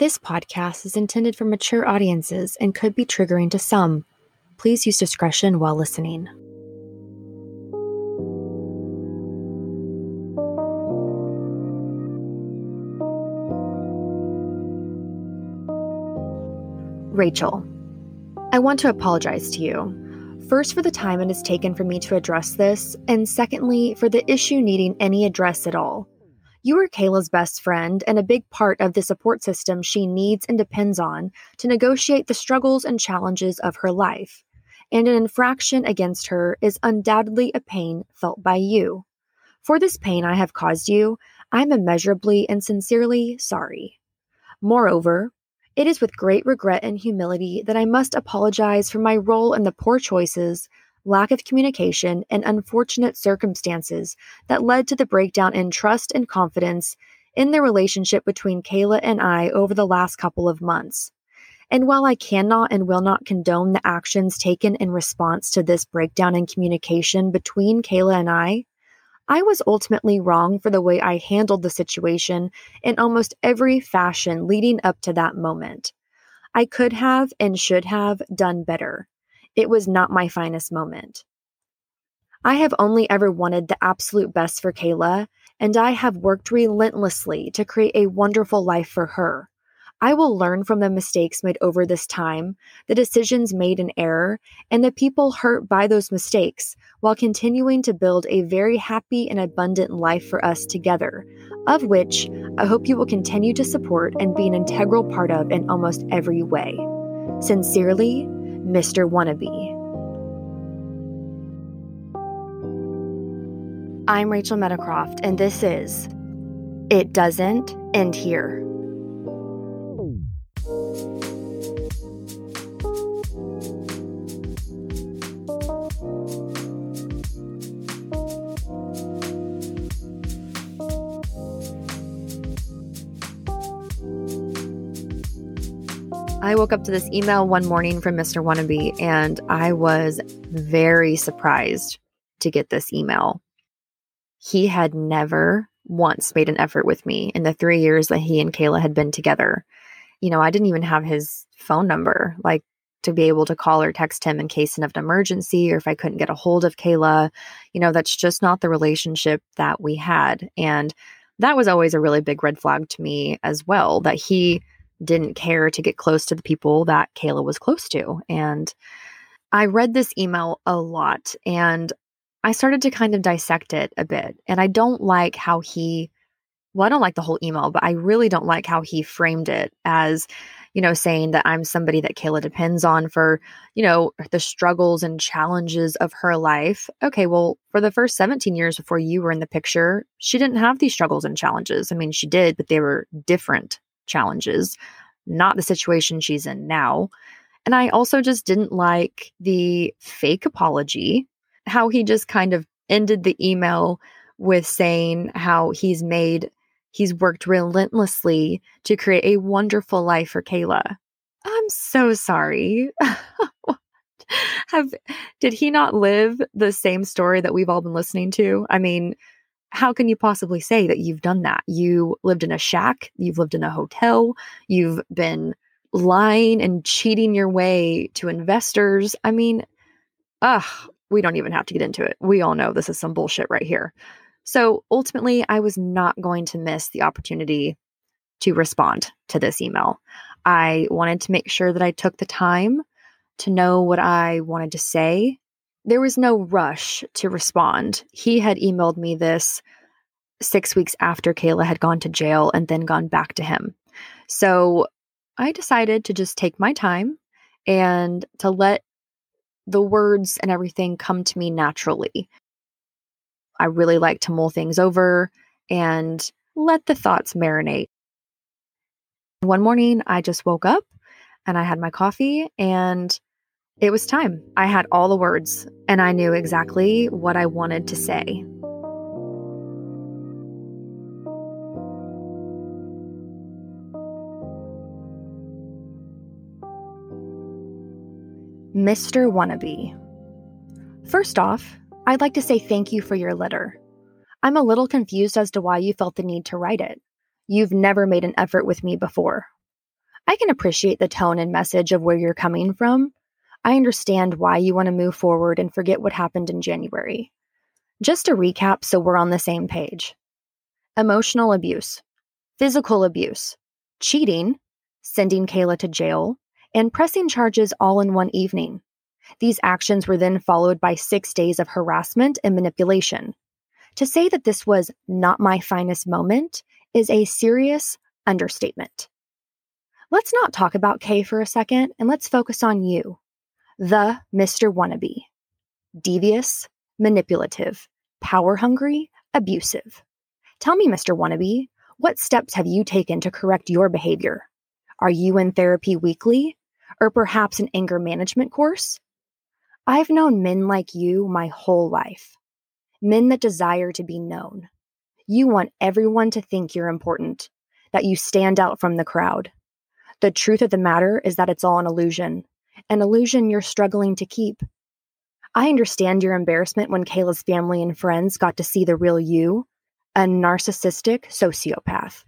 This podcast is intended for mature audiences and could be triggering to some. Please use discretion while listening. Rachel, I want to apologize to you. First, for the time it has taken for me to address this, and secondly, for the issue needing any address at all. You are Kayla's best friend and a big part of the support system she needs and depends on to negotiate the struggles and challenges of her life. And an infraction against her is undoubtedly a pain felt by you. For this pain I have caused you, I am immeasurably and sincerely sorry. Moreover, it is with great regret and humility that I must apologize for my role in the poor choices lack of communication, and unfortunate circumstances that led to the breakdown in trust and confidence in the relationship between Kayla and I over the last couple of months. And while I cannot and will not condone the actions taken in response to this breakdown in communication between Kayla and I, I was ultimately wrong for the way I handled the situation in almost every fashion leading up to that moment. I could have and should have done better. It was not my finest moment. I have only ever wanted the absolute best for Kayla, and I have worked relentlessly to create a wonderful life for her. I will learn from the mistakes made over this time, the decisions made in error, and the people hurt by those mistakes, while continuing to build a very happy and abundant life for us together, of which I hope you will continue to support and be an integral part of in almost every way. Sincerely, Mr. Wannabe. I'm Rachel Meadowcroft, and this is It Doesn't End Here. I woke up to this email one morning from Mr. Wannabe, and I was very surprised to get this email. He had never once made an effort with me in the three years that he and Kayla had been together. You know, I didn't even have his phone number, like to be able to call or text him in case of an emergency or if I couldn't get a hold of Kayla. You know, that's just not the relationship that we had. And that was always a really big red flag to me as well that he didn't care to get close to the people that Kayla was close to. And I read this email a lot and I started to kind of dissect it a bit. And I don't like how he, well, I don't like the whole email, but I really don't like how he framed it as, you know, saying that I'm somebody that Kayla depends on for, you know, the struggles and challenges of her life. Okay, well, for the first 17 years before you were in the picture, she didn't have these struggles and challenges. I mean, she did, but they were different challenges, not the situation she's in now. And I also just didn't like the fake apology, how he just kind of ended the email with saying how he's made, he's worked relentlessly to create a wonderful life for Kayla. I'm so sorry. Have did he not live the same story that we've all been listening to? I mean, how can you possibly say that you've done that? You lived in a shack, you've lived in a hotel, you've been lying and cheating your way to investors. I mean, ugh, we don't even have to get into it. We all know this is some bullshit right here. So ultimately, I was not going to miss the opportunity to respond to this email. I wanted to make sure that I took the time to know what I wanted to say there was no rush to respond. He had emailed me this six weeks after Kayla had gone to jail and then gone back to him. So I decided to just take my time and to let the words and everything come to me naturally. I really like to mull things over and let the thoughts marinate. One morning, I just woke up and I had my coffee and it was time. I had all the words and I knew exactly what I wanted to say. Mr. Wannabe. First off, I'd like to say thank you for your letter. I'm a little confused as to why you felt the need to write it. You've never made an effort with me before. I can appreciate the tone and message of where you're coming from. I understand why you want to move forward and forget what happened in January. Just to recap so we're on the same page emotional abuse, physical abuse, cheating, sending Kayla to jail, and pressing charges all in one evening. These actions were then followed by six days of harassment and manipulation. To say that this was not my finest moment is a serious understatement. Let's not talk about Kay for a second and let's focus on you, the Mr. Wannabe. Devious, manipulative, power hungry, abusive. Tell me, Mr. Wannabe, what steps have you taken to correct your behavior? Are you in therapy weekly? Or perhaps an anger management course? I've known men like you my whole life. Men that desire to be known. You want everyone to think you're important, that you stand out from the crowd. The truth of the matter is that it's all an illusion, an illusion you're struggling to keep. I understand your embarrassment when Kayla's family and friends got to see the real you, a narcissistic sociopath.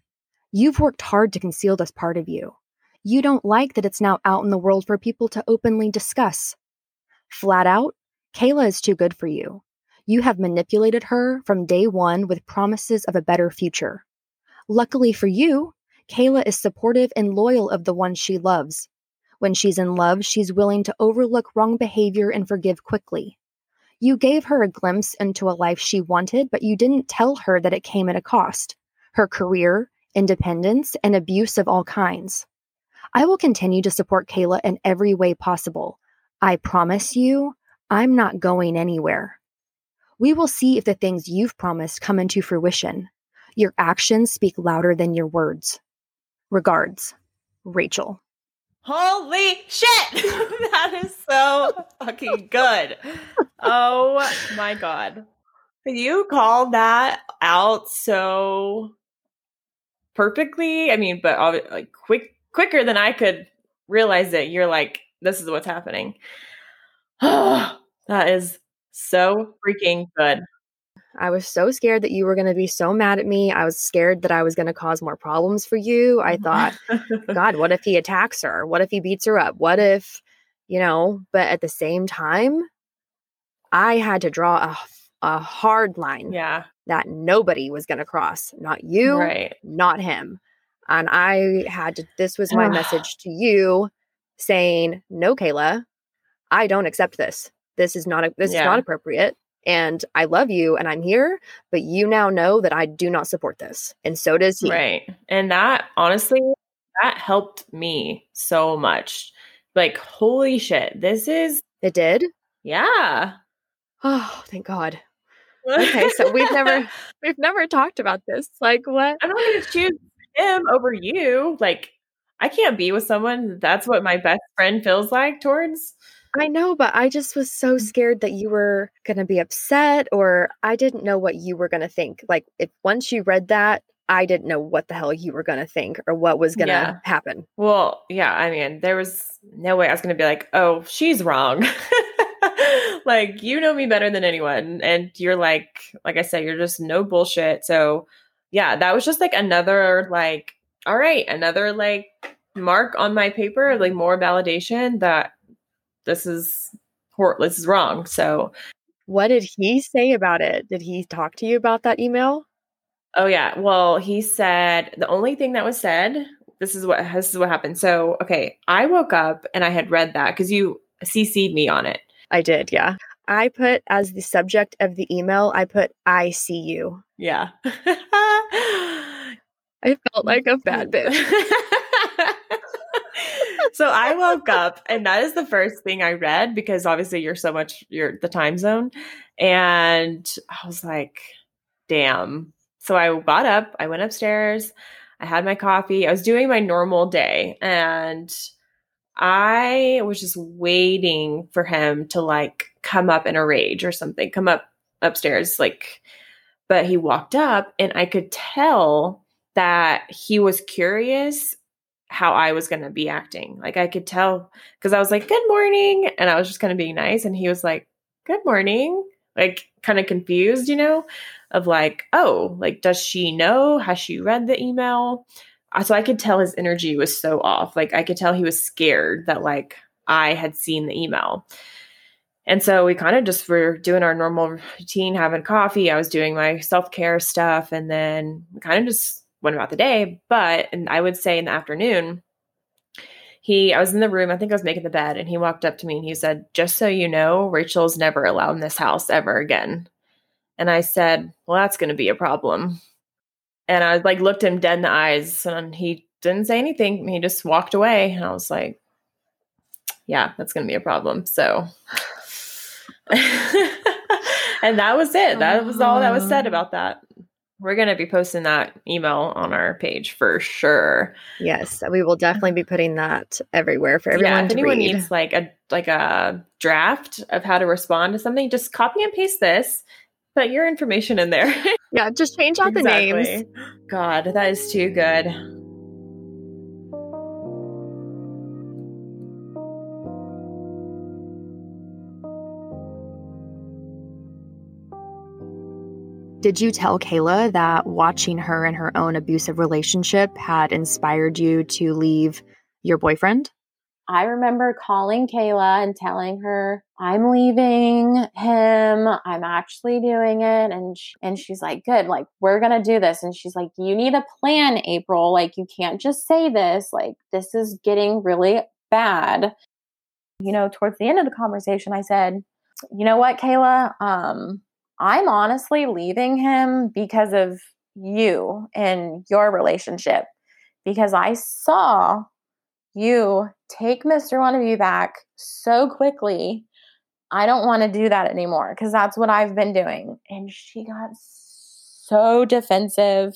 You've worked hard to conceal this part of you. You don't like that it's now out in the world for people to openly discuss. Flat out, Kayla is too good for you. You have manipulated her from day one with promises of a better future. Luckily for you, Kayla is supportive and loyal of the one she loves. When she's in love, she's willing to overlook wrong behavior and forgive quickly. You gave her a glimpse into a life she wanted, but you didn't tell her that it came at a cost her career, independence, and abuse of all kinds. I will continue to support Kayla in every way possible. I promise you, I'm not going anywhere. We will see if the things you've promised come into fruition. Your actions speak louder than your words. Regards, Rachel. Holy shit! that is so fucking good. Oh my god. You called that out so perfectly. I mean, but like quick quicker than I could realize it. You're like, this is what's happening. that is so freaking good. I was so scared that you were going to be so mad at me. I was scared that I was going to cause more problems for you. I thought, God, what if he attacks her? What if he beats her up? What if, you know, but at the same time, I had to draw a, a hard line. Yeah. That nobody was going to cross. Not you, right. not him. And I had to, this was my message to you saying, no, Kayla, I don't accept this. This is not, a, this yeah. is not appropriate and I love you and I'm here, but you now know that I do not support this. And so does he. Right. And that honestly, that helped me so much. Like, holy shit, this is. It did? Yeah. Oh, thank God. okay, so we've never we've never talked about this. Like what? I'm not gonna choose him over you. Like I can't be with someone that's what my best friend feels like towards. I know, but I just was so mm. scared that you were going to be upset or I didn't know what you were going to think. Like if once you read that, I didn't know what the hell you were going to think or what was going to yeah. happen. Well, yeah, I mean, there was no way I was going to be like, "Oh, she's wrong." like, you know me better than anyone and you're like like I said, you're just no bullshit. So, yeah, that was just like another like all right, another like mark on my paper, like more validation that this is this is wrong. So, what did he say about it? Did he talk to you about that email? Oh yeah. Well, he said the only thing that was said. This is what this is what happened. So, okay, I woke up and I had read that because you cc'd me on it. I did. Yeah. I put as the subject of the email. I put I see you. Yeah. I felt like a bad bitch. so I woke up and that is the first thing I read because obviously you're so much you're the time zone. And I was like, damn. So I got up, I went upstairs, I had my coffee, I was doing my normal day, and I was just waiting for him to like come up in a rage or something, come up upstairs, like but he walked up and I could tell that he was curious how I was going to be acting. Like I could tell because I was like, "Good morning," and I was just kind of being nice, and he was like, "Good morning," like kind of confused, you know, of like, "Oh, like does she know? Has she read the email?" Uh, so I could tell his energy was so off. Like I could tell he was scared that like I had seen the email. And so we kind of just were doing our normal routine, having coffee. I was doing my self care stuff, and then we kind of just went about the day. But, and I would say in the afternoon, he, I was in the room, I think I was making the bed, and he walked up to me and he said, Just so you know, Rachel's never allowed in this house ever again. And I said, Well, that's going to be a problem. And I like looked him dead in the eyes, and he didn't say anything. He just walked away. And I was like, Yeah, that's going to be a problem. So, and that was it. That was all that was said oh. about that. We're going to be posting that email on our page for sure. Yes, we will definitely be putting that everywhere for everyone yeah, if anyone read. needs like a like a draft of how to respond to something, just copy and paste this. Put your information in there. yeah, just change out exactly. the names. God, that is too good. Did you tell Kayla that watching her in her own abusive relationship had inspired you to leave your boyfriend? I remember calling Kayla and telling her, I'm leaving him. I'm actually doing it. And, she, and she's like, good, like, we're going to do this. And she's like, you need a plan, April. Like, you can't just say this. Like, this is getting really bad. You know, towards the end of the conversation, I said, you know what, Kayla? Um, I'm honestly leaving him because of you and your relationship because I saw you take Mr. Wannabe back so quickly. I don't want to do that anymore because that's what I've been doing. And she got so defensive.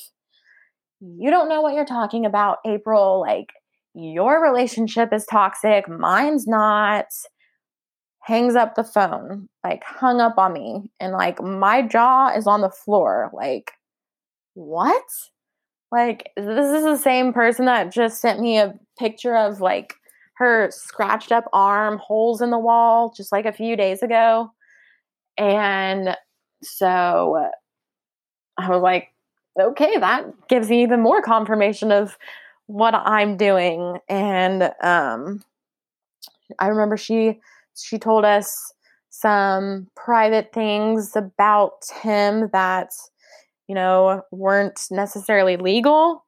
You don't know what you're talking about, April. Like, your relationship is toxic, mine's not hangs up the phone, like hung up on me, and like my jaw is on the floor. Like, what? Like, this is the same person that just sent me a picture of like her scratched up arm, holes in the wall, just like a few days ago. And so I was like, okay, that gives me even more confirmation of what I'm doing. And um, I remember she she told us some private things about him that you know weren't necessarily legal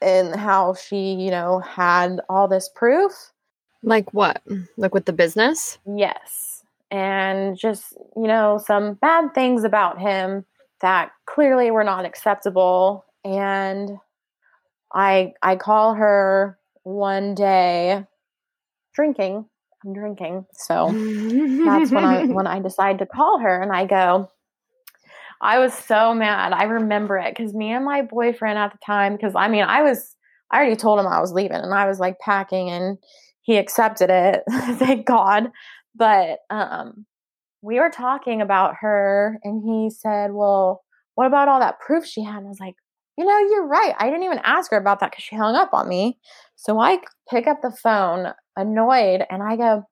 and how she you know had all this proof. Like what? Like with the business? Yes. And just you know some bad things about him that clearly were not acceptable. And i i call her one day drinking I'm drinking. So that's when I when I decide to call her and I go, I was so mad. I remember it because me and my boyfriend at the time, because I mean, I was, I already told him I was leaving and I was like packing and he accepted it. thank God. But um, we were talking about her and he said, Well, what about all that proof she had? And I was like, You know, you're right. I didn't even ask her about that because she hung up on me. So I pick up the phone annoyed and I go,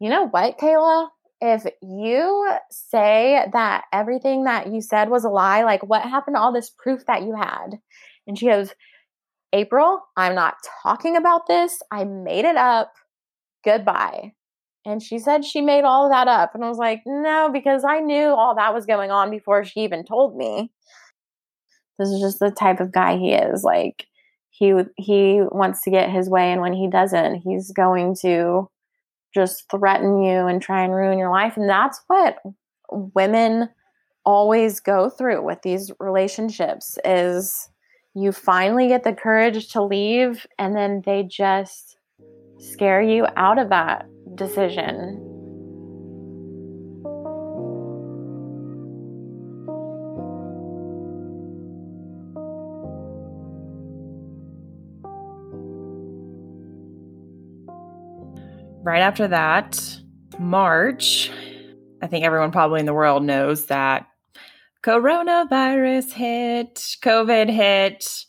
you know what, Kayla? If you say that everything that you said was a lie, like what happened to all this proof that you had? And she goes, April, I'm not talking about this. I made it up. Goodbye. And she said she made all of that up. And I was like, no, because I knew all that was going on before she even told me. This is just the type of guy he is. Like, he he wants to get his way and when he doesn't he's going to just threaten you and try and ruin your life. And that's what women always go through with these relationships is you finally get the courage to leave and then they just scare you out of that decision right after that, March, I think everyone probably in the world knows that coronavirus hit, COVID hit.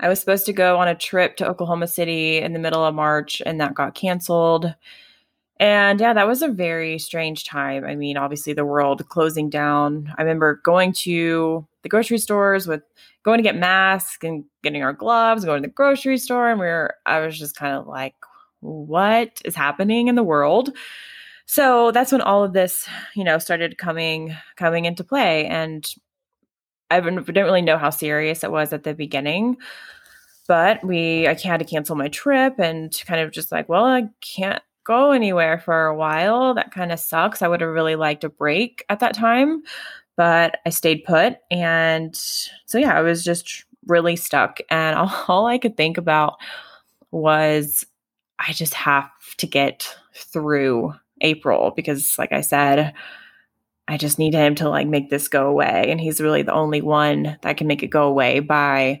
I was supposed to go on a trip to Oklahoma City in the middle of March, and that got canceled. And yeah, that was a very strange time. I mean, obviously, the world closing down. I remember going to the grocery stores with going to get masks and getting our gloves, going to the grocery store. And we were, I was just kind of like, what is happening in the world? So that's when all of this, you know, started coming coming into play. And I didn't really know how serious it was at the beginning but we I had to cancel my trip and kind of just like, well, I can't go anywhere for a while. That kind of sucks. I would have really liked a break at that time, but I stayed put. And so, yeah, I was just really stuck. And all, all I could think about was I just have to get through April because, like I said, I just need him to like make this go away. And he's really the only one that can make it go away by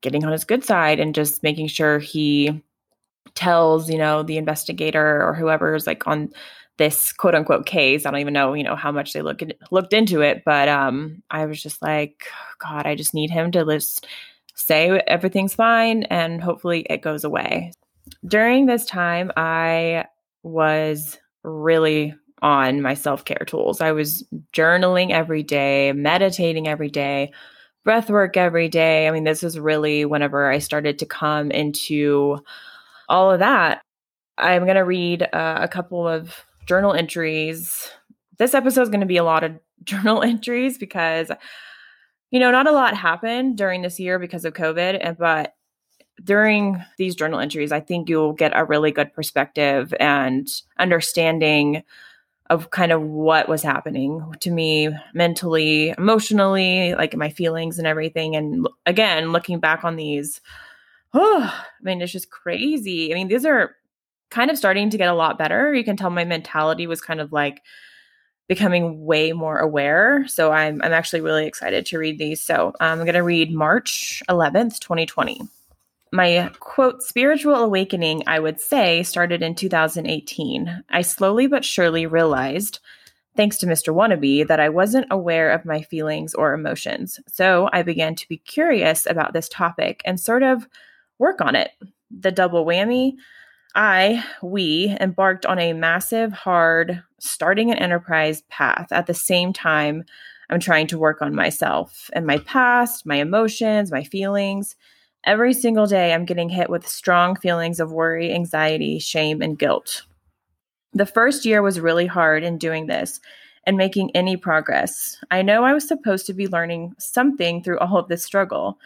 getting on his good side and just making sure he tells, you know, the investigator or whoever's like on this quote unquote case. I don't even know, you know, how much they look at, looked into it, but um I was just like, God, I just need him to just say everything's fine and hopefully it goes away. During this time, I was really on my self care tools. I was journaling every day, meditating every day, breath work every day. I mean, this was really whenever I started to come into all of that. I'm going to read uh, a couple of journal entries. This episode is going to be a lot of journal entries because, you know, not a lot happened during this year because of COVID, but during these journal entries, I think you'll get a really good perspective and understanding of kind of what was happening to me mentally, emotionally, like my feelings and everything. And again, looking back on these, oh, I mean, it's just crazy. I mean, these are kind of starting to get a lot better. You can tell my mentality was kind of like becoming way more aware. So I'm I'm actually really excited to read these. So I'm going to read March 11th, 2020 my quote spiritual awakening, I would say, started in 2018. I slowly but surely realized, thanks to Mr. Wannabe, that I wasn't aware of my feelings or emotions. So I began to be curious about this topic and sort of work on it. The double whammy I, we embarked on a massive, hard, starting an enterprise path at the same time I'm trying to work on myself and my past, my emotions, my feelings. Every single day, I'm getting hit with strong feelings of worry, anxiety, shame, and guilt. The first year was really hard in doing this and making any progress. I know I was supposed to be learning something through all of this struggle,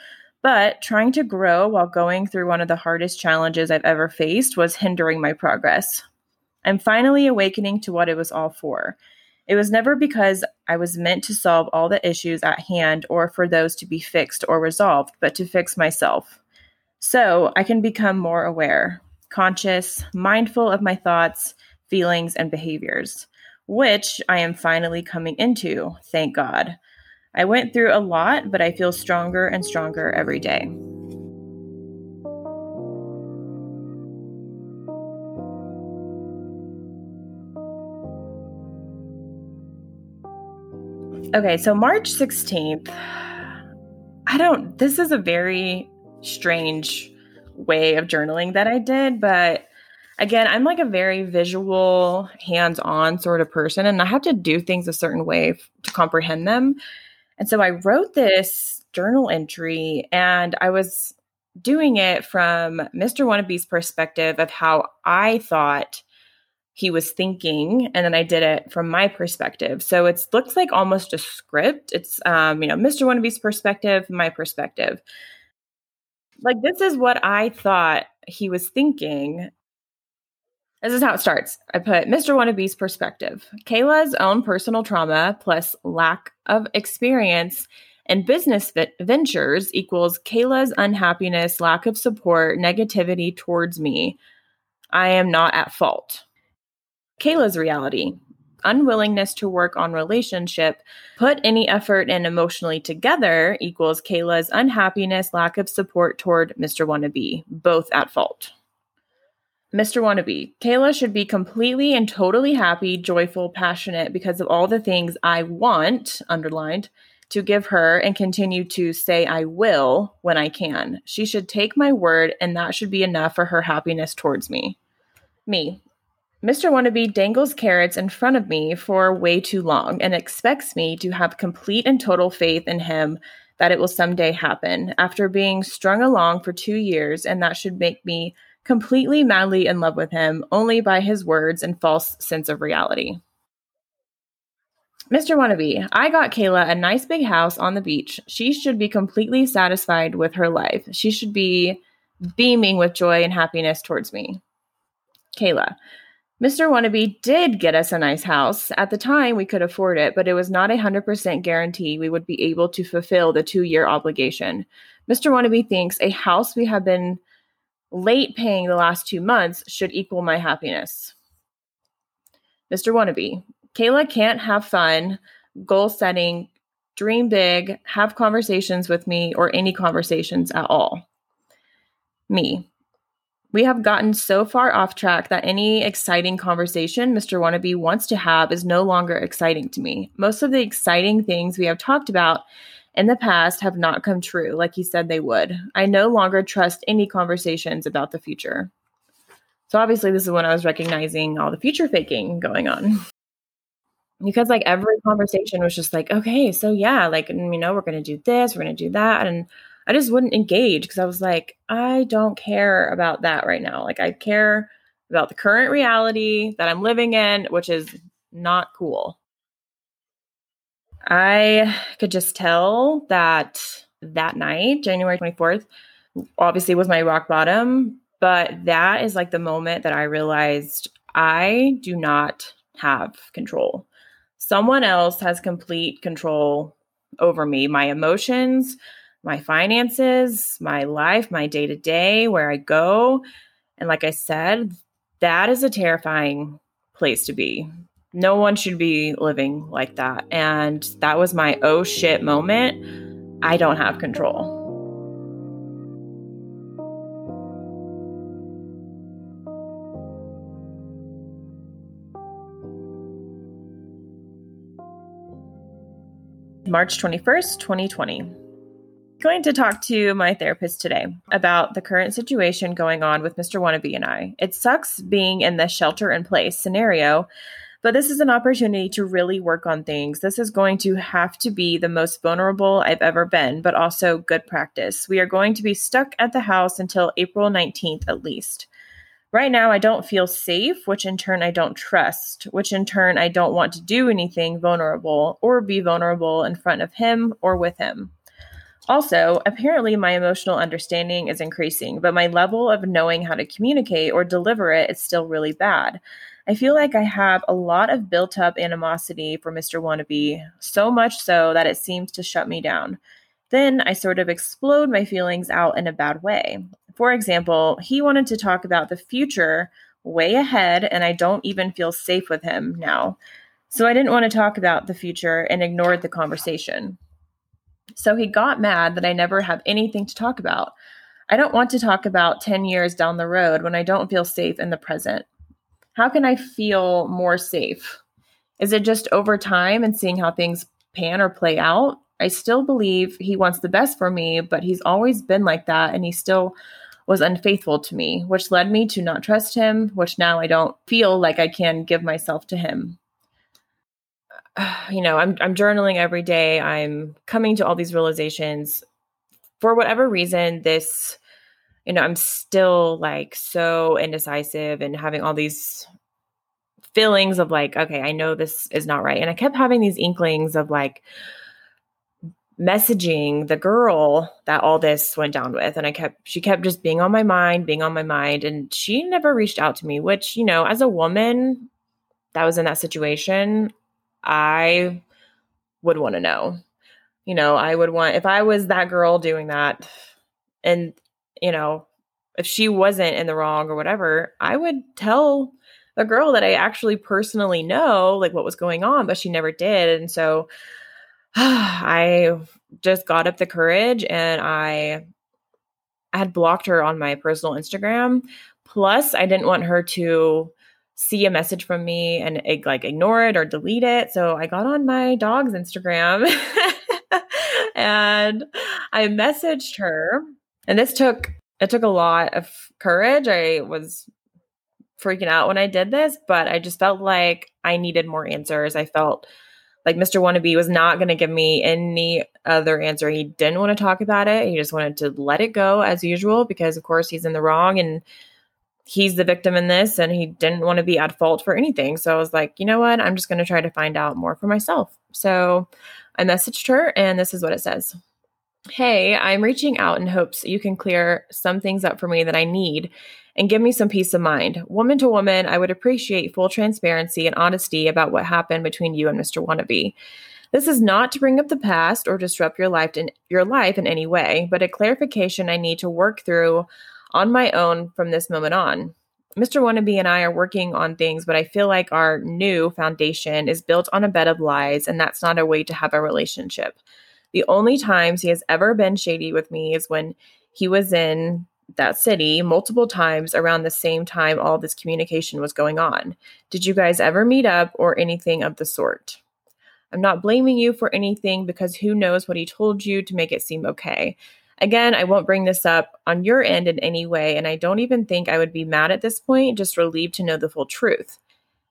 but trying to grow while going through one of the hardest challenges I've ever faced was hindering my progress. I'm finally awakening to what it was all for it was never because I was meant to solve all the issues at hand or for those to be fixed or resolved, but to fix myself. So I can become more aware, conscious, mindful of my thoughts, feelings, and behaviors, which I am finally coming into, thank God. I went through a lot, but I feel stronger and stronger every day. Okay, so March 16th. I don't, this is a very strange way of journaling that I did, but again, I'm like a very visual, hands on sort of person, and I have to do things a certain way f- to comprehend them. And so I wrote this journal entry and I was doing it from Mr. Wannabe's perspective of how I thought he was thinking and then i did it from my perspective. So it looks like almost a script. It's um, you know mr wannabe's perspective my perspective. Like this is what i thought he was thinking. This is how it starts. I put mr wannabe's perspective. Kayla's own personal trauma plus lack of experience and business ventures equals kayla's unhappiness lack of support negativity towards me. I am not at fault Kayla's reality. Unwillingness to work on relationship, put any effort in emotionally together equals Kayla's unhappiness, lack of support toward Mr. Wannabe, both at fault. Mr. Wannabe, Kayla should be completely and totally happy, joyful, passionate because of all the things I want, underlined, to give her and continue to say I will when I can. She should take my word, and that should be enough for her happiness towards me. Me, Mr. Wannabe dangles carrots in front of me for way too long and expects me to have complete and total faith in him that it will someday happen after being strung along for two years, and that should make me completely madly in love with him only by his words and false sense of reality. Mr. Wannabe, I got Kayla a nice big house on the beach. She should be completely satisfied with her life. She should be beaming with joy and happiness towards me. Kayla, Mr. Wannabe did get us a nice house. At the time, we could afford it, but it was not a 100% guarantee we would be able to fulfill the two year obligation. Mr. Wannabe thinks a house we have been late paying the last two months should equal my happiness. Mr. Wannabe, Kayla can't have fun, goal setting, dream big, have conversations with me, or any conversations at all. Me, we have gotten so far off track that any exciting conversation Mr. Wannabe wants to have is no longer exciting to me. Most of the exciting things we have talked about in the past have not come true, like he said they would. I no longer trust any conversations about the future. So, obviously, this is when I was recognizing all the future faking going on. Because, like, every conversation was just like, okay, so yeah, like, you know, we're going to do this, we're going to do that. And I just wouldn't engage because I was like, I don't care about that right now. Like, I care about the current reality that I'm living in, which is not cool. I could just tell that that night, January 24th, obviously was my rock bottom, but that is like the moment that I realized I do not have control. Someone else has complete control over me, my emotions, my finances, my life, my day to day, where I go. And like I said, that is a terrifying place to be. No one should be living like that. And that was my oh shit moment. I don't have control. March 21st, 2020 going to talk to my therapist today about the current situation going on with Mr. Wannabe and I. It sucks being in the shelter in place scenario, but this is an opportunity to really work on things. This is going to have to be the most vulnerable I've ever been, but also good practice. We are going to be stuck at the house until April 19th at least. Right now, I don't feel safe, which in turn I don't trust, which in turn I don't want to do anything vulnerable or be vulnerable in front of him or with him. Also, apparently my emotional understanding is increasing, but my level of knowing how to communicate or deliver it is still really bad. I feel like I have a lot of built up animosity for Mr. Wannabe, so much so that it seems to shut me down. Then I sort of explode my feelings out in a bad way. For example, he wanted to talk about the future way ahead, and I don't even feel safe with him now. So I didn't want to talk about the future and ignored the conversation. So he got mad that I never have anything to talk about. I don't want to talk about 10 years down the road when I don't feel safe in the present. How can I feel more safe? Is it just over time and seeing how things pan or play out? I still believe he wants the best for me, but he's always been like that and he still was unfaithful to me, which led me to not trust him, which now I don't feel like I can give myself to him. you know, I'm I'm journaling every day. I'm coming to all these realizations. For whatever reason, this, you know, I'm still like so indecisive and having all these feelings of like, okay, I know this is not right. And I kept having these inklings of like messaging the girl that all this went down with. And I kept, she kept just being on my mind, being on my mind. And she never reached out to me, which, you know, as a woman that was in that situation, I would want to know. You know, I would want, if I was that girl doing that, and, you know, if she wasn't in the wrong or whatever, I would tell the girl that I actually personally know, like what was going on, but she never did. And so I just got up the courage and I had blocked her on my personal Instagram. Plus, I didn't want her to see a message from me and like ignore it or delete it. So I got on my dog's Instagram and I messaged her. And this took it took a lot of courage. I was freaking out when I did this, but I just felt like I needed more answers. I felt like Mr. Wannabe was not going to give me any other answer. He didn't want to talk about it. He just wanted to let it go as usual because, of course, he's in the wrong and he's the victim in this and he didn't want to be at fault for anything. So I was like, you know what? I'm just going to try to find out more for myself. So I messaged her and this is what it says. Hey, I'm reaching out in hopes you can clear some things up for me that I need and give me some peace of mind. Woman to woman, I would appreciate full transparency and honesty about what happened between you and Mr. Wannabe. This is not to bring up the past or disrupt your life in your life in any way, but a clarification I need to work through on my own from this moment on. Mr. Wannabe and I are working on things, but I feel like our new foundation is built on a bed of lies, and that's not a way to have a relationship. The only times he has ever been shady with me is when he was in that city multiple times around the same time all this communication was going on. Did you guys ever meet up or anything of the sort? I'm not blaming you for anything because who knows what he told you to make it seem okay. Again, I won't bring this up on your end in any way, and I don't even think I would be mad at this point, just relieved to know the full truth.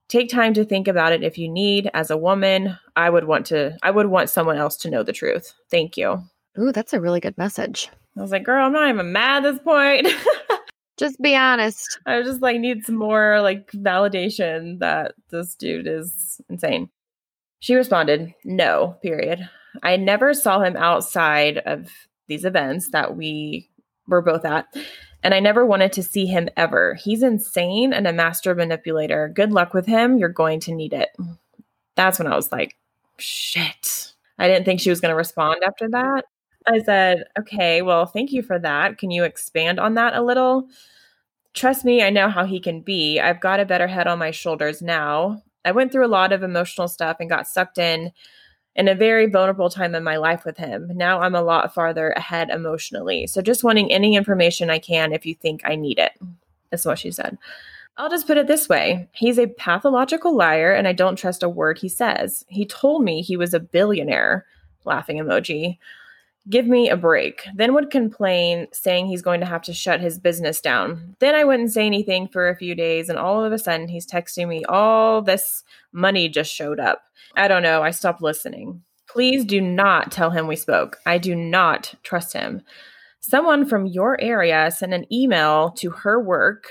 Take time to think about it if you need. As a woman, I would want to I would want someone else to know the truth. Thank you. Ooh, that's a really good message. I was like, girl, I'm not even mad at this point. just be honest. I was just like need some more like validation that this dude is insane. She responded, no, period. I never saw him outside of these events that we were both at. And I never wanted to see him ever. He's insane and a master manipulator. Good luck with him. You're going to need it. That's when I was like, shit. I didn't think she was going to respond after that. I said, okay, well, thank you for that. Can you expand on that a little? Trust me, I know how he can be. I've got a better head on my shoulders now. I went through a lot of emotional stuff and got sucked in in a very vulnerable time in my life with him. Now I'm a lot farther ahead emotionally. So just wanting any information I can if you think I need it. That's what she said. I'll just put it this way he's a pathological liar, and I don't trust a word he says. He told me he was a billionaire, laughing emoji give me a break. Then would complain, saying he's going to have to shut his business down. Then I wouldn't say anything for a few days, and all of a sudden he's texting me, all this money just showed up. I don't know. I stopped listening. Please do not tell him we spoke. I do not trust him. Someone from your area sent an email to her work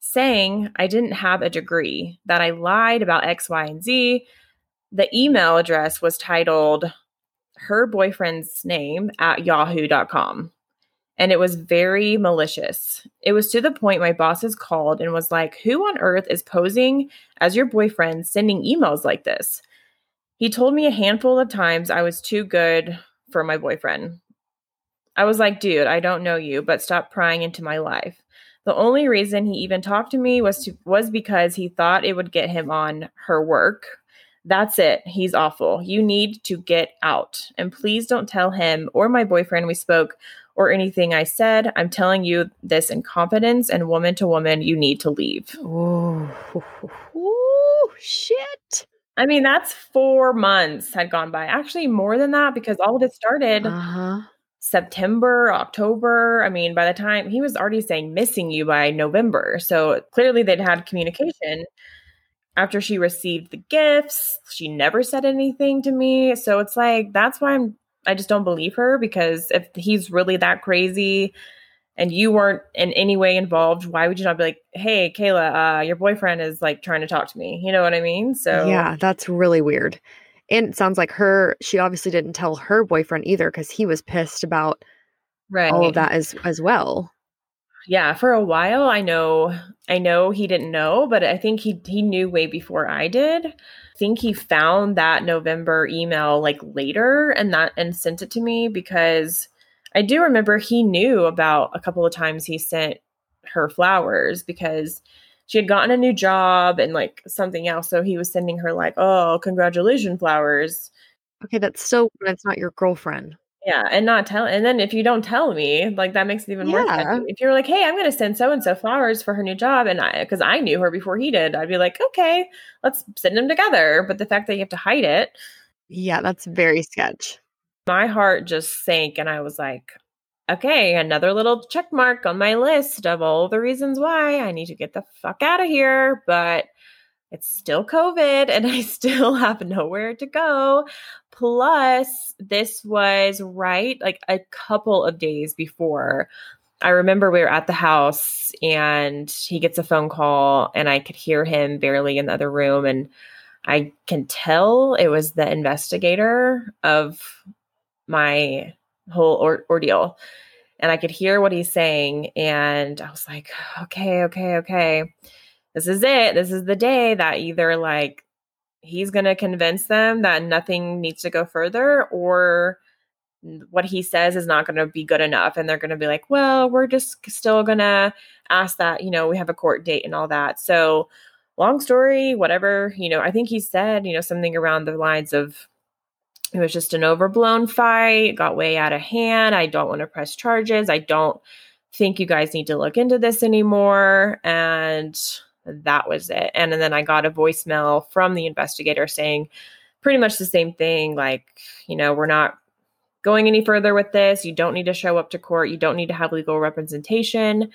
saying I didn't have a degree, that I lied about X, Y, and Z. The email address was titled her boyfriend's name at yahoo.com. And it was very malicious. It was to the point my bosses called and was like, Who on earth is posing as your boyfriend sending emails like this? He told me a handful of times I was too good for my boyfriend. I was like, dude, I don't know you, but stop prying into my life. The only reason he even talked to me was to was because he thought it would get him on her work, that's it. He's awful. You need to get out. And please don't tell him or my boyfriend we spoke or anything I said. I'm telling you this in confidence and woman to woman, you need to leave. Oh, Ooh, shit. I mean, that's four months had gone by. Actually, more than that because all of it started uh-huh. September, October. I mean, by the time he was already saying missing you by November. So clearly they'd had communication after she received the gifts, she never said anything to me. So it's like that's why I'm I just don't believe her because if he's really that crazy and you weren't in any way involved, why would you not be like, "Hey, Kayla, uh, your boyfriend is like trying to talk to me." You know what I mean? So Yeah, that's really weird. And it sounds like her she obviously didn't tell her boyfriend either cuz he was pissed about right. all of that as as well yeah, for a while I know I know he didn't know, but I think he he knew way before I did. I think he found that November email like later and that and sent it to me because I do remember he knew about a couple of times he sent her flowers because she had gotten a new job and like something else. So he was sending her like, oh, congratulations flowers. Okay, that's so it's not your girlfriend. Yeah, and not tell. And then if you don't tell me, like that makes it even yeah. worse. If you're like, "Hey, I'm going to send so and so flowers for her new job," and I, because I knew her before he did, I'd be like, "Okay, let's send them together." But the fact that you have to hide it, yeah, that's very sketch. My heart just sank, and I was like, "Okay, another little check mark on my list of all the reasons why I need to get the fuck out of here." But it's still COVID and I still have nowhere to go. Plus, this was right like a couple of days before. I remember we were at the house and he gets a phone call and I could hear him barely in the other room. And I can tell it was the investigator of my whole or- ordeal. And I could hear what he's saying. And I was like, okay, okay, okay. This is it. This is the day that either like he's going to convince them that nothing needs to go further or what he says is not going to be good enough. And they're going to be like well we're just still going to ask that you know we have a court date and all that. So long story whatever you know i think he said you know something around the lines of it was just an overblown fight got way out of hand i don't want to press charges i don't think you guys need to look into this anymore and that was it. And, and then I got a voicemail from the investigator saying pretty much the same thing like, you know, we're not going any further with this. You don't need to show up to court. You don't need to have legal representation.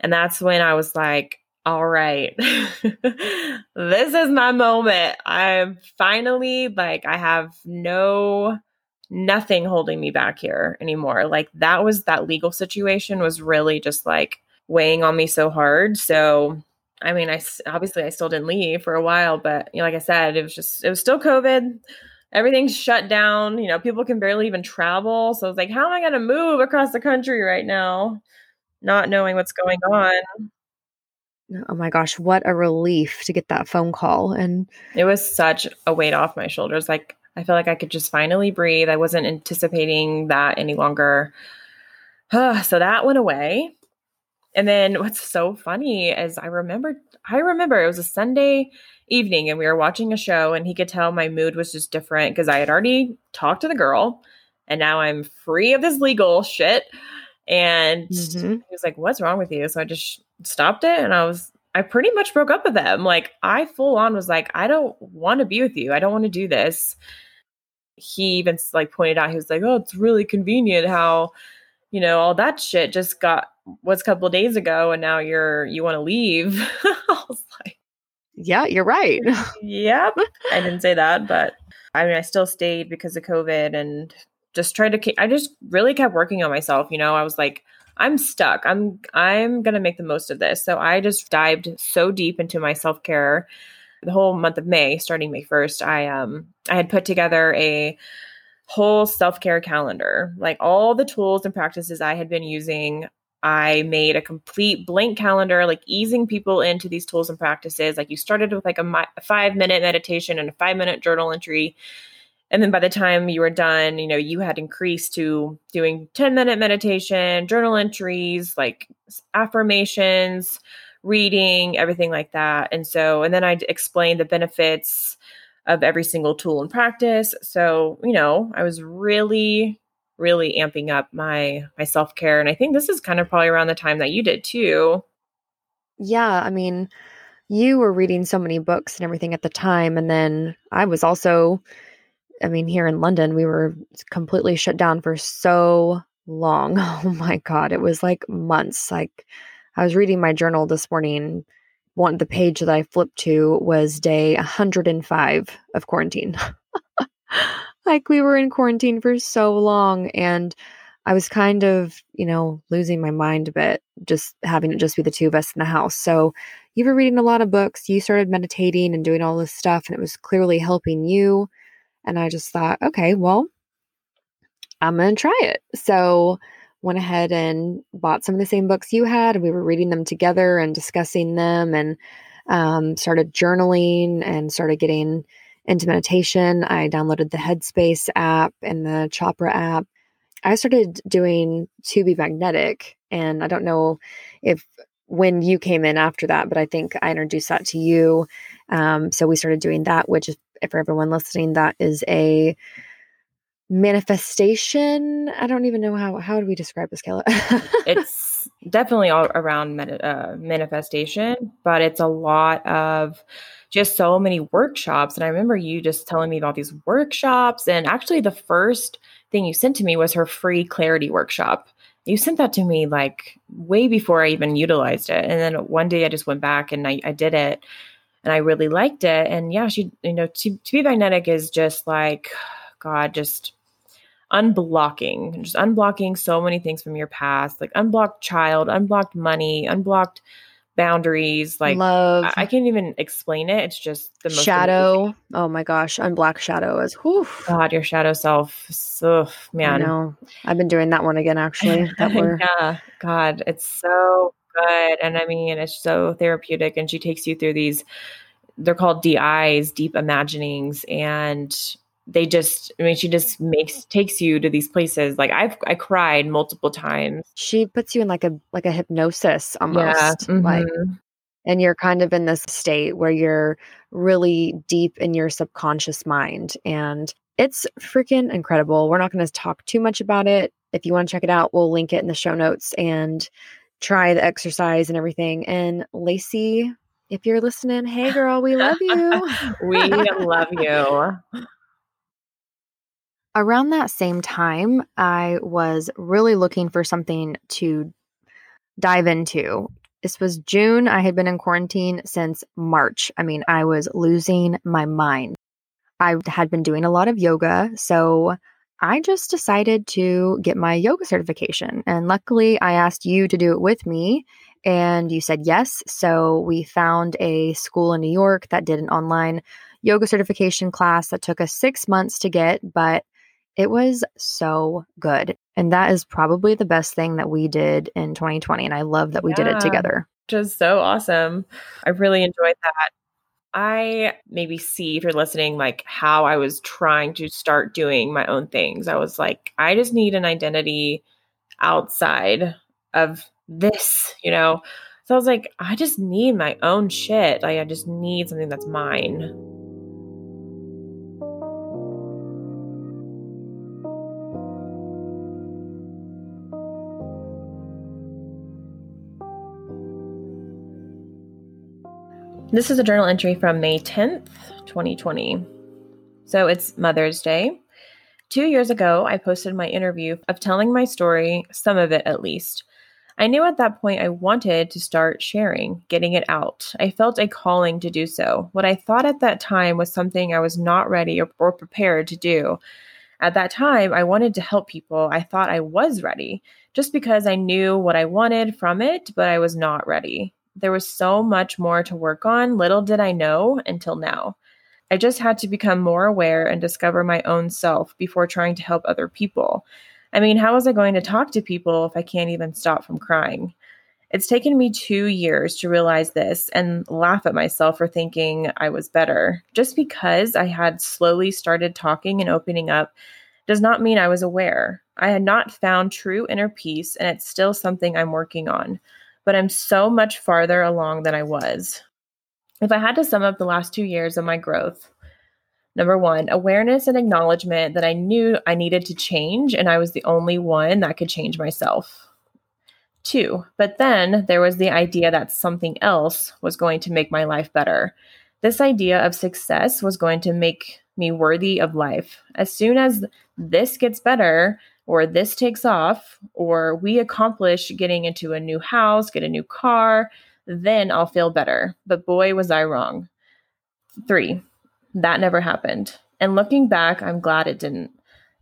And that's when I was like, all right, this is my moment. I'm finally like, I have no, nothing holding me back here anymore. Like, that was that legal situation was really just like weighing on me so hard. So I mean, I obviously I still didn't leave for a while, but you know, like I said, it was just it was still COVID. Everything's shut down. You know, people can barely even travel. So it's like, how am I going to move across the country right now, not knowing what's going on? Oh my gosh, what a relief to get that phone call. And it was such a weight off my shoulders. Like I feel like I could just finally breathe. I wasn't anticipating that any longer. so that went away. And then what's so funny is I remember I remember it was a Sunday evening and we were watching a show and he could tell my mood was just different because I had already talked to the girl and now I'm free of this legal shit. And mm-hmm. he was like, What's wrong with you? So I just stopped it and I was I pretty much broke up with them. Like I full on was like, I don't want to be with you. I don't want to do this. He even like pointed out, he was like, Oh, it's really convenient how, you know, all that shit just got was a couple days ago and now you're you want to leave. I was like yeah you're right. Yep i didn't say that but i mean i still stayed because of covid and just tried to i just really kept working on myself you know? I was like i'm stuck. I'm i'm gonna make the most of this. So i just dived so deep into my self-care. The whole month of may starting may 1st i um i had put together a whole self-care calendar. Like all the tools and practices i had been using I made a complete blank calendar, like easing people into these tools and practices. Like you started with like a, mi- a five minute meditation and a five minute journal entry. And then by the time you were done, you know, you had increased to doing 10 minute meditation, journal entries, like affirmations, reading, everything like that. And so, and then I explained the benefits of every single tool and practice. So, you know, I was really really amping up my my self-care and I think this is kind of probably around the time that you did too. Yeah, I mean, you were reading so many books and everything at the time and then I was also I mean, here in London, we were completely shut down for so long. Oh my god, it was like months. Like I was reading my journal this morning. One the page that I flipped to was day 105 of quarantine. like we were in quarantine for so long and I was kind of, you know, losing my mind a bit, just having it just be the two of us in the house. So you were reading a lot of books, you started meditating and doing all this stuff, and it was clearly helping you. And I just thought, okay, well, I'm going to try it. So went ahead and bought some of the same books you had, we were reading them together and discussing them and um, started journaling and started getting into meditation. I downloaded the Headspace app and the Chopra app. I started doing To Be Magnetic, and I don't know if when you came in after that, but I think I introduced that to you. Um, so we started doing that, which is for everyone listening, that is a manifestation. I don't even know how how do we describe this, Kayla? it's definitely all around med- uh, manifestation, but it's a lot of just so many workshops. And I remember you just telling me about these workshops. And actually, the first thing you sent to me was her free clarity workshop. You sent that to me like way before I even utilized it. And then one day I just went back and I, I did it. and I really liked it. And yeah, she, you know, to, to be magnetic is just like, God, just unblocking, just unblocking so many things from your past, like unblocked child, unblocked money, unblocked boundaries. Like love. I, I can't even explain it. It's just the most shadow. Oh my gosh, unblock shadow is whew. God, your shadow self. So I know. I've been doing that one again actually. That we're yeah, God, it's so good. And I mean, it's so therapeutic. And she takes you through these, they're called DIs, deep imaginings. And they just, I mean, she just makes, takes you to these places. Like I've, I cried multiple times. she puts you in like a like a hypnosis almost. Yeah. Like mhm. and you're kind of in this state where you're really deep in your subconscious mind and it's freaking incredible we're not going to talk too much about it if you want to check it out we'll link it in the show notes and try the exercise and everything and Lacy if you're listening hey girl we love you we love you. around that same time i was really looking for something to dive into this was June. I had been in quarantine since March. I mean, I was losing my mind. I had been doing a lot of yoga. So I just decided to get my yoga certification. And luckily, I asked you to do it with me. And you said yes. So we found a school in New York that did an online yoga certification class that took us six months to get, but it was so good. And that is probably the best thing that we did in 2020. And I love that we did it together. Just so awesome. I really enjoyed that. I maybe see if you're listening, like how I was trying to start doing my own things. I was like, I just need an identity outside of this, you know? So I was like, I just need my own shit. Like, I just need something that's mine. This is a journal entry from May 10th, 2020. So it's Mother's Day. Two years ago, I posted my interview of telling my story, some of it at least. I knew at that point I wanted to start sharing, getting it out. I felt a calling to do so. What I thought at that time was something I was not ready or, or prepared to do. At that time, I wanted to help people. I thought I was ready just because I knew what I wanted from it, but I was not ready. There was so much more to work on. Little did I know until now. I just had to become more aware and discover my own self before trying to help other people. I mean, how was I going to talk to people if I can't even stop from crying? It's taken me two years to realize this and laugh at myself for thinking I was better. Just because I had slowly started talking and opening up does not mean I was aware. I had not found true inner peace, and it's still something I'm working on, but I'm so much farther along than I was. If I had to sum up the last two years of my growth, Number one, awareness and acknowledgement that I knew I needed to change and I was the only one that could change myself. Two, but then there was the idea that something else was going to make my life better. This idea of success was going to make me worthy of life. As soon as this gets better, or this takes off, or we accomplish getting into a new house, get a new car, then I'll feel better. But boy, was I wrong. Three, that never happened. And looking back, I'm glad it didn't.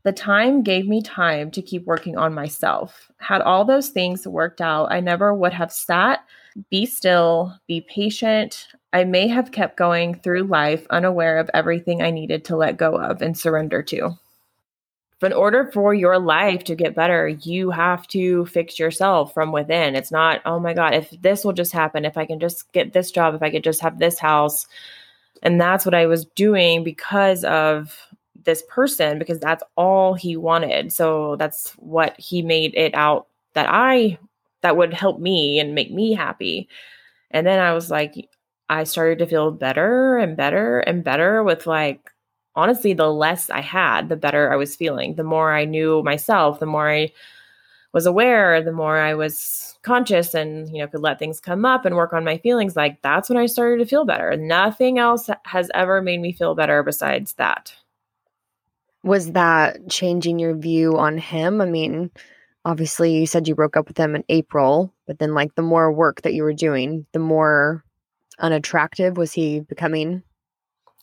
The time gave me time to keep working on myself. Had all those things worked out, I never would have sat, be still, be patient. I may have kept going through life unaware of everything I needed to let go of and surrender to. But in order for your life to get better, you have to fix yourself from within. It's not, oh my God, if this will just happen, if I can just get this job, if I could just have this house, and that's what I was doing because of this person, because that's all he wanted. So that's what he made it out that I, that would help me and make me happy. And then I was like, I started to feel better and better and better with like, honestly, the less I had, the better I was feeling. The more I knew myself, the more I was aware, the more I was conscious and, you know, could let things come up and work on my feelings, like that's when I started to feel better. Nothing else has ever made me feel better besides that. Was that changing your view on him? I mean, obviously you said you broke up with him in April, but then like the more work that you were doing, the more unattractive was he becoming?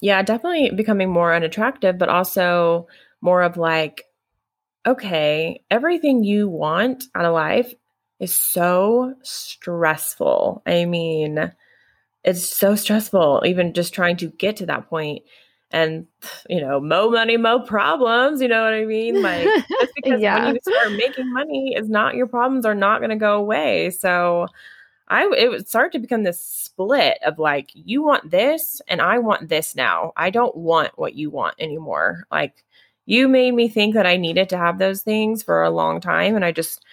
Yeah, definitely becoming more unattractive, but also more of like, okay, everything you want out of life is so stressful. I mean, it's so stressful, even just trying to get to that point. And you know, mo money, mo problems. You know what I mean? Like just because yeah. when you start making money, is not your problems are not going to go away. So I it would start to become this split of like you want this and I want this now. I don't want what you want anymore. Like you made me think that I needed to have those things for a long time and I just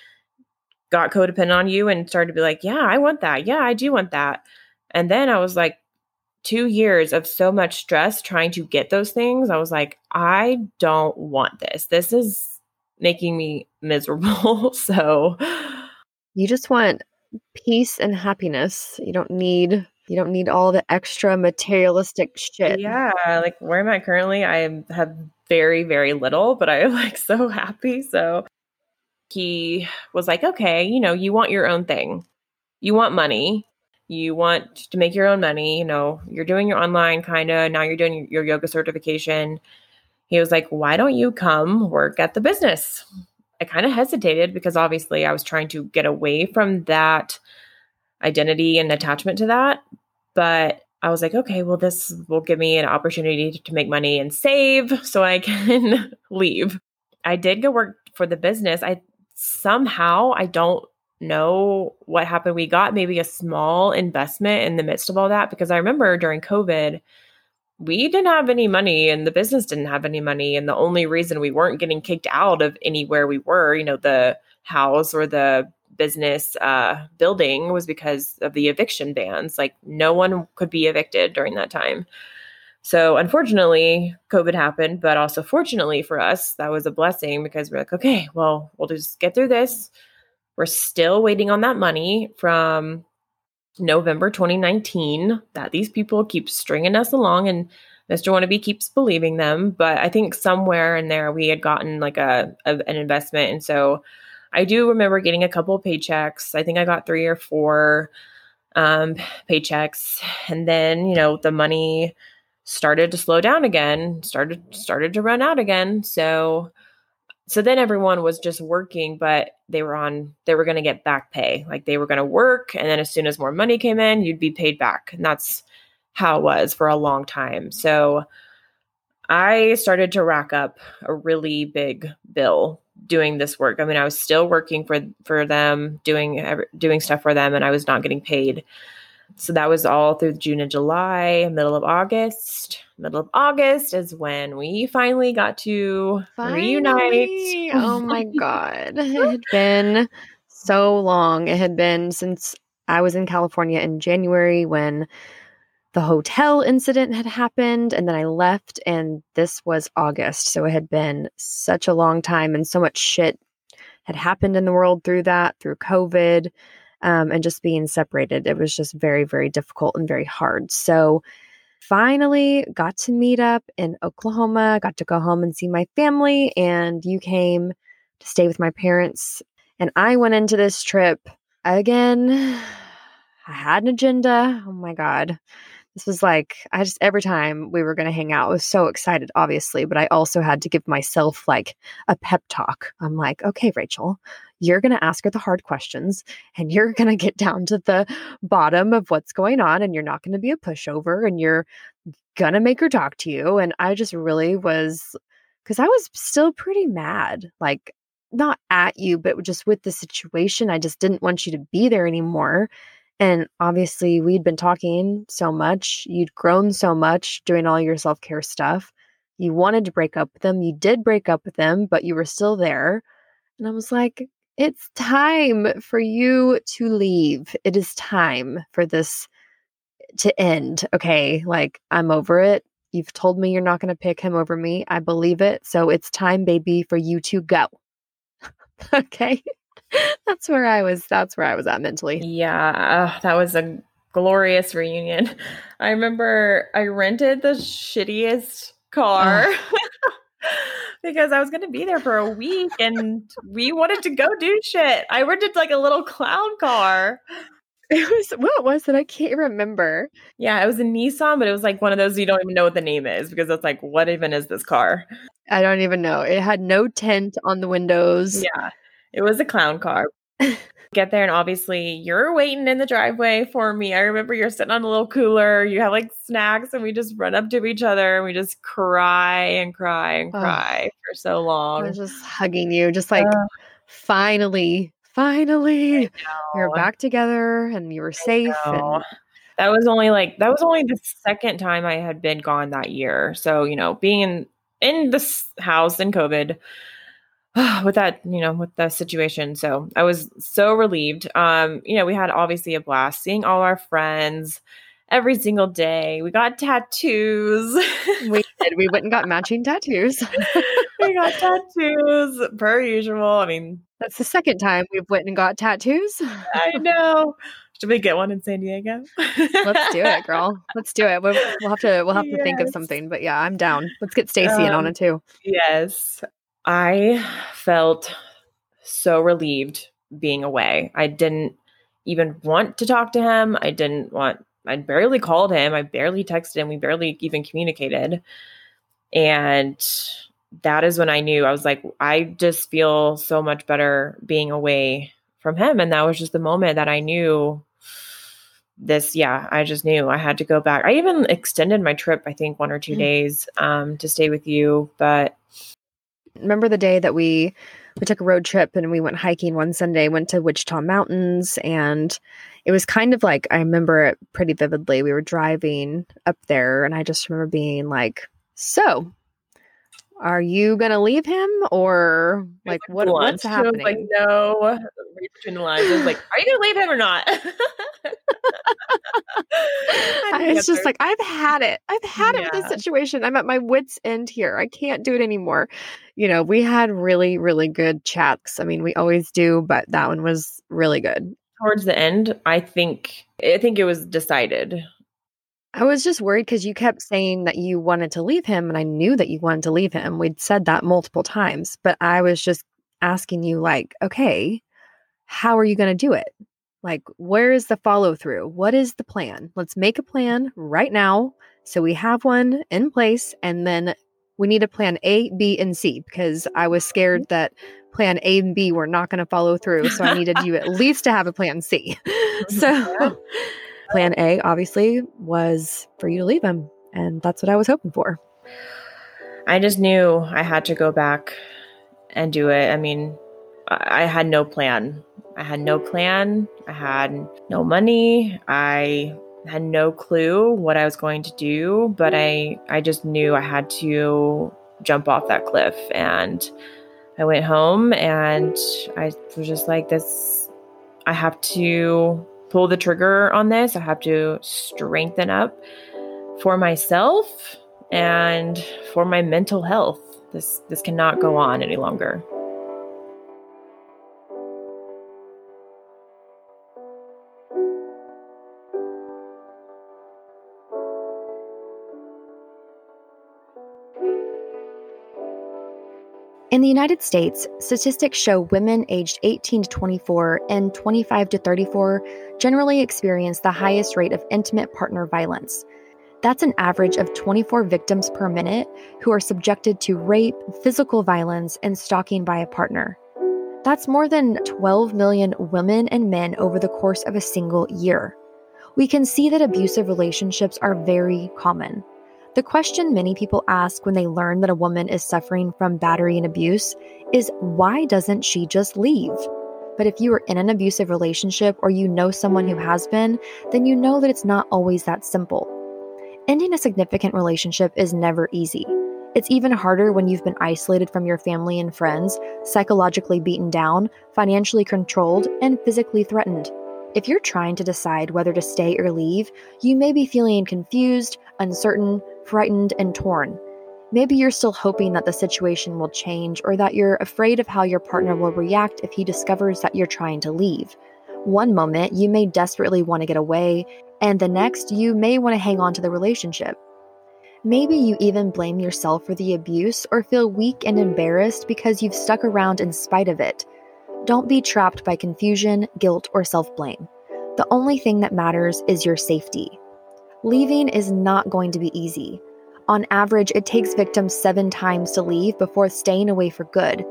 got codependent on you and started to be like, "Yeah, I want that. Yeah, I do want that." And then I was like 2 years of so much stress trying to get those things. I was like, "I don't want this. This is making me miserable." so you just want peace and happiness. You don't need you don't need all the extra materialistic shit. Yeah, like where am I currently? I have very very little, but I'm like so happy. So he was like, "Okay, you know, you want your own thing. You want money. You want to make your own money, you know, you're doing your online kind of, now you're doing your yoga certification." He was like, "Why don't you come work at the business?" I kind of hesitated because obviously I was trying to get away from that identity and attachment to that. But I was like, okay, well, this will give me an opportunity to make money and save so I can leave. I did go work for the business. I somehow, I don't know what happened. We got maybe a small investment in the midst of all that because I remember during COVID, we didn't have any money and the business didn't have any money. And the only reason we weren't getting kicked out of anywhere we were, you know, the house or the business uh, building was because of the eviction bans. Like no one could be evicted during that time. So unfortunately, COVID happened, but also fortunately for us, that was a blessing because we're like, okay, well, we'll just get through this. We're still waiting on that money from November 2019 that these people keep stringing us along and Mr. Wannabe keeps believing them. But I think somewhere in there we had gotten like a, a an investment. And so I do remember getting a couple paychecks. I think I got three or four um, paychecks. And then, you know, the money started to slow down again, started started to run out again. So so then everyone was just working but they were on they were going to get back pay. Like they were going to work and then as soon as more money came in you'd be paid back. And that's how it was for a long time. So i started to rack up a really big bill doing this work. I mean i was still working for for them doing doing stuff for them and i was not getting paid so that was all through June and July, middle of August. Middle of August is when we finally got to finally. reunite. Oh my God. It had been so long. It had been since I was in California in January when the hotel incident had happened and then I left and this was August. So it had been such a long time and so much shit had happened in the world through that, through COVID um, and just being separated. It was just very, very difficult and very hard. So finally got to meet up in Oklahoma, got to go home and see my family, and you came to stay with my parents. And I went into this trip again. I had an agenda. Oh my God this was like i just every time we were going to hang out i was so excited obviously but i also had to give myself like a pep talk i'm like okay rachel you're going to ask her the hard questions and you're going to get down to the bottom of what's going on and you're not going to be a pushover and you're going to make her talk to you and i just really was because i was still pretty mad like not at you but just with the situation i just didn't want you to be there anymore and obviously, we'd been talking so much. You'd grown so much doing all your self care stuff. You wanted to break up with them. You did break up with them, but you were still there. And I was like, it's time for you to leave. It is time for this to end. Okay. Like, I'm over it. You've told me you're not going to pick him over me. I believe it. So it's time, baby, for you to go. okay. that's where I was. That's where I was at mentally. Yeah, uh, that was a glorious reunion. I remember I rented the shittiest car. because I was going to be there for a week and we wanted to go do shit. I rented like a little clown car. It was what was it? I can't remember. Yeah, it was a Nissan, but it was like one of those you don't even know what the name is because it's like, what even is this car? I don't even know. It had no tint on the windows. Yeah, it was a clown car. Get there, and obviously you're waiting in the driveway for me. I remember you're sitting on a little cooler. You have like snacks, and we just run up to each other and we just cry and cry and Oh. cry for so I long. was just hugging you, just like Uh, finally, finally, you're back together and you were safe. And That was only like that was only the second time I had been gone that year. So you know, being in in this house in COVID, with that you know with the situation, so I was so relieved. Um, you know, we had obviously a blast seeing all our friends every single day. We got tattoos. we did. We went and got matching tattoos. we got tattoos per usual. I mean, That's the second time we've went and got tattoos. I know. Should we get one in San Diego? Let's do it, girl. Let's do it. We'll, we'll have to. We'll have to think of something. But yeah, I'm down. Let's get Stacy in on Um, it too. Yes. I felt so relieved being away. I didn't even want to talk to him. I didn't want, I barely called him. I barely texted him. We barely even communicated. And that is when I knew I was like, I just feel so much better being away from him. And that was just the moment that I knew this yeah i just knew i had to go back i even extended my trip i think one or two Mm. days um to stay with you but Remember the day that we we took a road trip and we went hiking one Sunday. Went to Wichita Mountains, and it was kind of like I remember it pretty vividly. We were driving up there, and I just remember being like, "So, are you gonna leave him, or like what, what's happening?" like, no. Between the lines. I was like, are you gonna leave him or not? I was just like, I've had it. I've had it with this situation. I'm at my wits' end here. I can't do it anymore. You know, we had really, really good chats. I mean, we always do, but that one was really good. towards the end, I think I think it was decided. I was just worried because you kept saying that you wanted to leave him, and I knew that you wanted to leave him. We'd said that multiple times, but I was just asking you, like, okay, how are you going to do it? Like, where is the follow through? What is the plan? Let's make a plan right now. So we have one in place, and then we need a plan A, B, and C because I was mm-hmm. scared that plan A and B were not going to follow through. So I needed you at least to have a plan C. Mm-hmm. so plan A obviously was for you to leave him. And that's what I was hoping for. I just knew I had to go back and do it. I mean, I had no plan. I had no plan. I had no money. I had no clue what I was going to do, but I I just knew I had to jump off that cliff and I went home and I was just like this I have to pull the trigger on this. I have to strengthen up for myself and for my mental health. This this cannot go on any longer. In the United States, statistics show women aged 18 to 24 and 25 to 34 generally experience the highest rate of intimate partner violence. That's an average of 24 victims per minute who are subjected to rape, physical violence, and stalking by a partner. That's more than 12 million women and men over the course of a single year. We can see that abusive relationships are very common. The question many people ask when they learn that a woman is suffering from battery and abuse is why doesn't she just leave? But if you are in an abusive relationship or you know someone who has been, then you know that it's not always that simple. Ending a significant relationship is never easy. It's even harder when you've been isolated from your family and friends, psychologically beaten down, financially controlled, and physically threatened. If you're trying to decide whether to stay or leave, you may be feeling confused, uncertain, frightened, and torn. Maybe you're still hoping that the situation will change or that you're afraid of how your partner will react if he discovers that you're trying to leave. One moment, you may desperately want to get away, and the next, you may want to hang on to the relationship. Maybe you even blame yourself for the abuse or feel weak and embarrassed because you've stuck around in spite of it. Don't be trapped by confusion, guilt, or self blame. The only thing that matters is your safety. Leaving is not going to be easy. On average, it takes victims seven times to leave before staying away for good.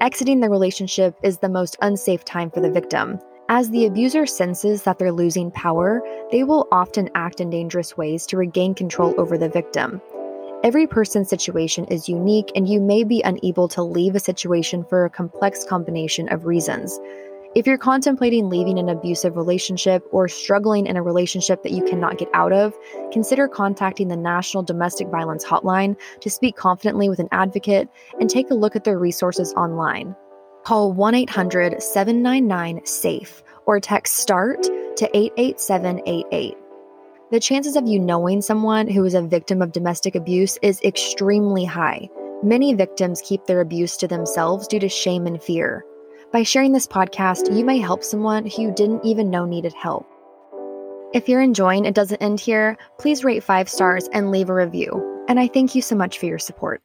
Exiting the relationship is the most unsafe time for the victim. As the abuser senses that they're losing power, they will often act in dangerous ways to regain control over the victim. Every person's situation is unique, and you may be unable to leave a situation for a complex combination of reasons. If you're contemplating leaving an abusive relationship or struggling in a relationship that you cannot get out of, consider contacting the National Domestic Violence Hotline to speak confidently with an advocate and take a look at their resources online. Call 1 800 799 SAFE or text START to 88788. The chances of you knowing someone who is a victim of domestic abuse is extremely high. Many victims keep their abuse to themselves due to shame and fear. By sharing this podcast, you may help someone who you didn't even know needed help. If you're enjoying It Doesn't End Here, please rate five stars and leave a review. And I thank you so much for your support.